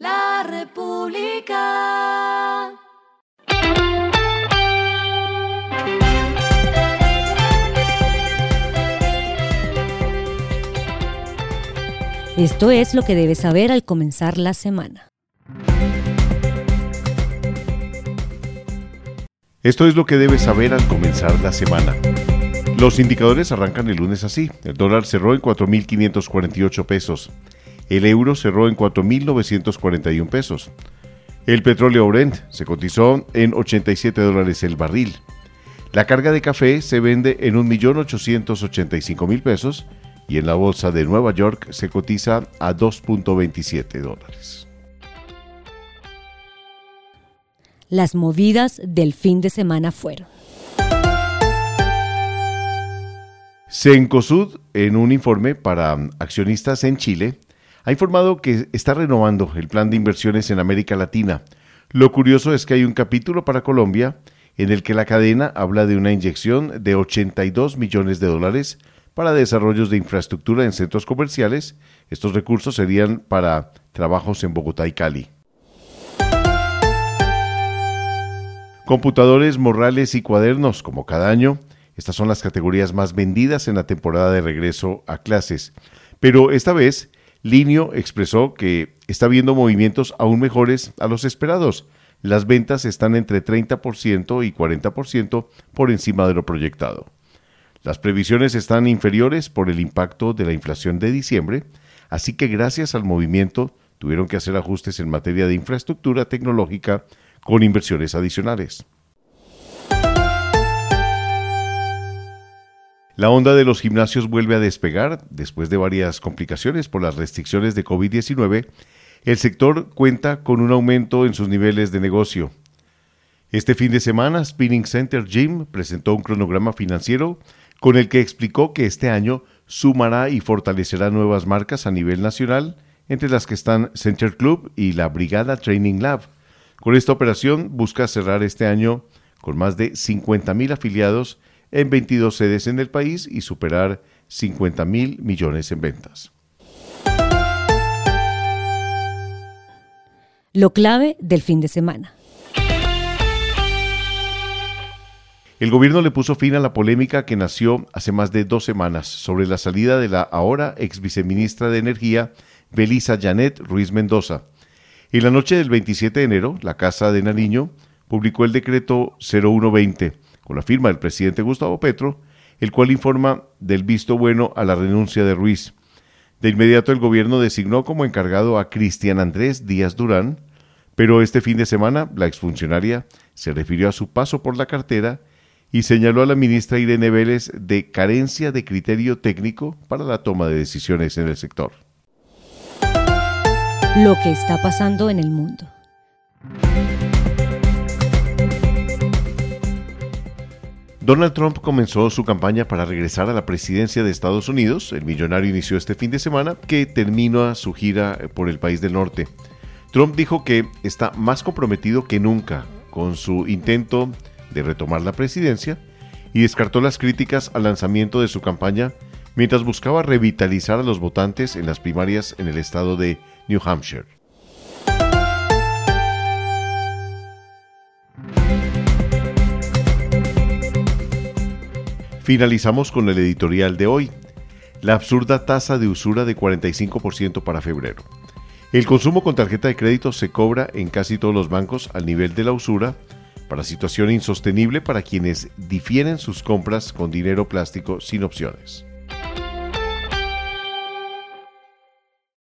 La República. Esto es lo que debes saber al comenzar la semana. Esto es lo que debes saber al comenzar la semana. Los indicadores arrancan el lunes así. El dólar cerró en 4.548 pesos. El euro cerró en 4.941 pesos. El petróleo Brent se cotizó en 87 dólares el barril. La carga de café se vende en 1.885.000 pesos y en la bolsa de Nueva York se cotiza a 2.27 dólares. Las movidas del fin de semana fueron. Cencosud, en un informe para accionistas en Chile, ha informado que está renovando el plan de inversiones en América Latina. Lo curioso es que hay un capítulo para Colombia en el que la cadena habla de una inyección de 82 millones de dólares para desarrollos de infraestructura en centros comerciales. Estos recursos serían para trabajos en Bogotá y Cali. Computadores, morrales y cuadernos, como cada año. Estas son las categorías más vendidas en la temporada de regreso a clases. Pero esta vez, Linio expresó que está viendo movimientos aún mejores a los esperados. Las ventas están entre 30% y 40% por encima de lo proyectado. Las previsiones están inferiores por el impacto de la inflación de diciembre, así que gracias al movimiento tuvieron que hacer ajustes en materia de infraestructura tecnológica con inversiones adicionales. La onda de los gimnasios vuelve a despegar después de varias complicaciones por las restricciones de COVID-19. El sector cuenta con un aumento en sus niveles de negocio. Este fin de semana, Spinning Center Gym presentó un cronograma financiero con el que explicó que este año sumará y fortalecerá nuevas marcas a nivel nacional, entre las que están Center Club y la Brigada Training Lab. Con esta operación busca cerrar este año con más de 50.000 afiliados en 22 sedes en el país y superar 50 mil millones en ventas. Lo clave del fin de semana. El gobierno le puso fin a la polémica que nació hace más de dos semanas sobre la salida de la ahora ex viceministra de Energía, Belisa Janet Ruiz Mendoza. En la noche del 27 de enero, la Casa de Nariño publicó el decreto 0120, con la firma del presidente Gustavo Petro, el cual informa del visto bueno a la renuncia de Ruiz. De inmediato el gobierno designó como encargado a Cristian Andrés Díaz Durán, pero este fin de semana la exfuncionaria se refirió a su paso por la cartera y señaló a la ministra Irene Vélez de carencia de criterio técnico para la toma de decisiones en el sector. Lo que está pasando en el mundo. Donald Trump comenzó su campaña para regresar a la presidencia de Estados Unidos. El millonario inició este fin de semana que termina su gira por el país del norte. Trump dijo que está más comprometido que nunca con su intento de retomar la presidencia y descartó las críticas al lanzamiento de su campaña mientras buscaba revitalizar a los votantes en las primarias en el estado de New Hampshire. Finalizamos con el editorial de hoy, la absurda tasa de usura de 45% para febrero. El consumo con tarjeta de crédito se cobra en casi todos los bancos al nivel de la usura, para situación insostenible para quienes difieren sus compras con dinero plástico sin opciones.